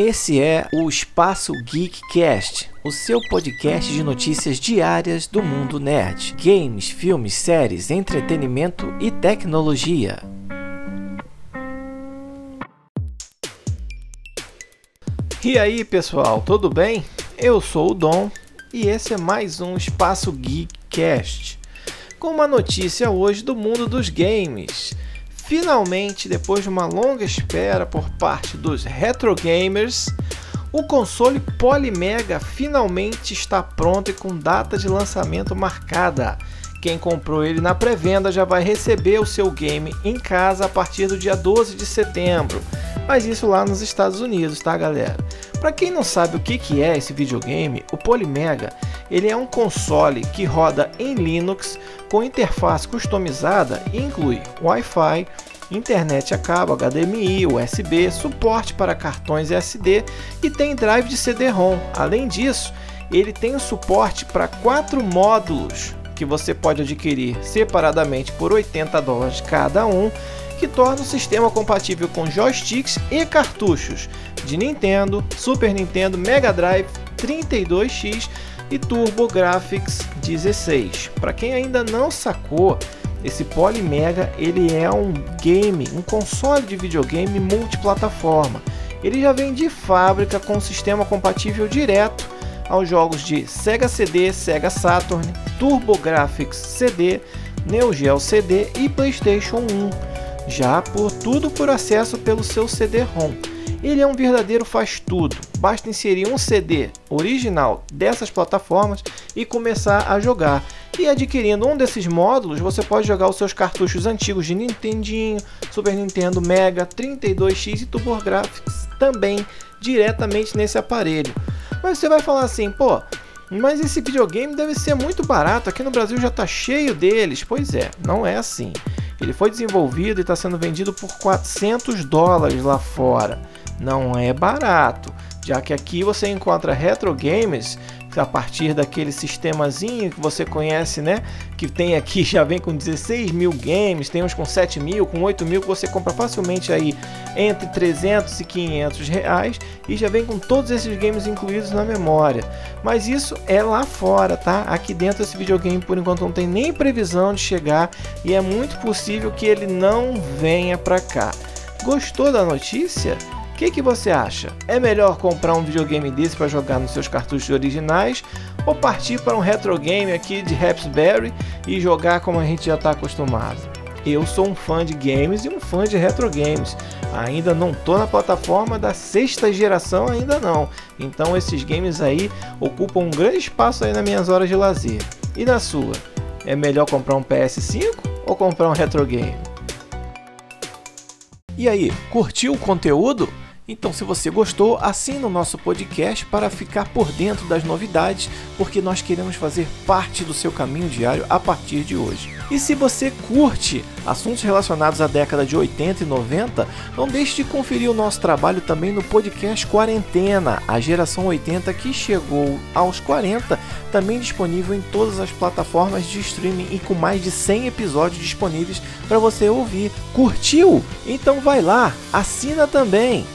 Esse é o Espaço Geekcast, o seu podcast de notícias diárias do mundo nerd, games, filmes, séries, entretenimento e tecnologia. E aí, pessoal, tudo bem? Eu sou o Dom e esse é mais um Espaço Geekcast, com uma notícia hoje do mundo dos games. Finalmente, depois de uma longa espera por parte dos retro gamers, o console Polymega finalmente está pronto e com data de lançamento marcada. Quem comprou ele na pré-venda já vai receber o seu game em casa a partir do dia 12 de setembro. Mas isso lá nos Estados Unidos, tá, galera? Para quem não sabe o que, é esse videogame, o Polymega ele é um console que roda em Linux com interface customizada e inclui Wi-Fi, internet a cabo, HDMI, USB, suporte para cartões SD e tem drive de CD-ROM. Além disso, ele tem suporte para quatro módulos que você pode adquirir separadamente por 80 dólares cada um, que torna o sistema compatível com joysticks e cartuchos de Nintendo, Super Nintendo, Mega Drive, 32X e TurboGrafx 16. Para quem ainda não sacou, esse Polymega ele é um game, um console de videogame multiplataforma. Ele já vem de fábrica com um sistema compatível direto aos jogos de Sega CD, Sega Saturn, TurboGrafx CD, Neo Geo CD e PlayStation 1, já por tudo por acesso pelo seu CD-ROM. Ele é um verdadeiro faz-tudo. Basta inserir um CD original dessas plataformas e começar a jogar. E adquirindo um desses módulos, você pode jogar os seus cartuchos antigos de Nintendinho, Super Nintendo, Mega, 32X e TurboGrafx também diretamente nesse aparelho. Mas você vai falar assim, pô, mas esse videogame deve ser muito barato, aqui no Brasil já está cheio deles. Pois é, não é assim. Ele foi desenvolvido e está sendo vendido por 400 dólares lá fora não é barato, já que aqui você encontra retro games a partir daquele sistemazinho que você conhece, né? Que tem aqui, já vem com 16 mil games, tem uns com 7 mil, com 8 mil, que você compra facilmente aí entre 300 e 500 reais e já vem com todos esses games incluídos na memória. Mas isso é lá fora, tá? Aqui dentro esse videogame por enquanto não tem nem previsão de chegar e é muito possível que ele não venha para cá. Gostou da notícia? Que, que você acha? É melhor comprar um videogame desse para jogar nos seus cartuchos originais ou partir para um retro game aqui de Raspberry e jogar como a gente já está acostumado? Eu sou um fã de games e um fã de retro games. Ainda não tô na plataforma da sexta geração ainda não. Então esses games aí ocupam um grande espaço aí nas minhas horas de lazer. E na sua? É melhor comprar um PS5 ou comprar um retro game? E aí, curtiu o conteúdo? Então, se você gostou, assine o nosso podcast para ficar por dentro das novidades, porque nós queremos fazer parte do seu caminho diário a partir de hoje. E se você curte assuntos relacionados à década de 80 e 90, não deixe de conferir o nosso trabalho também no podcast Quarentena, a geração 80 que chegou aos 40, também disponível em todas as plataformas de streaming e com mais de 100 episódios disponíveis para você ouvir. Curtiu? Então vai lá, assina também.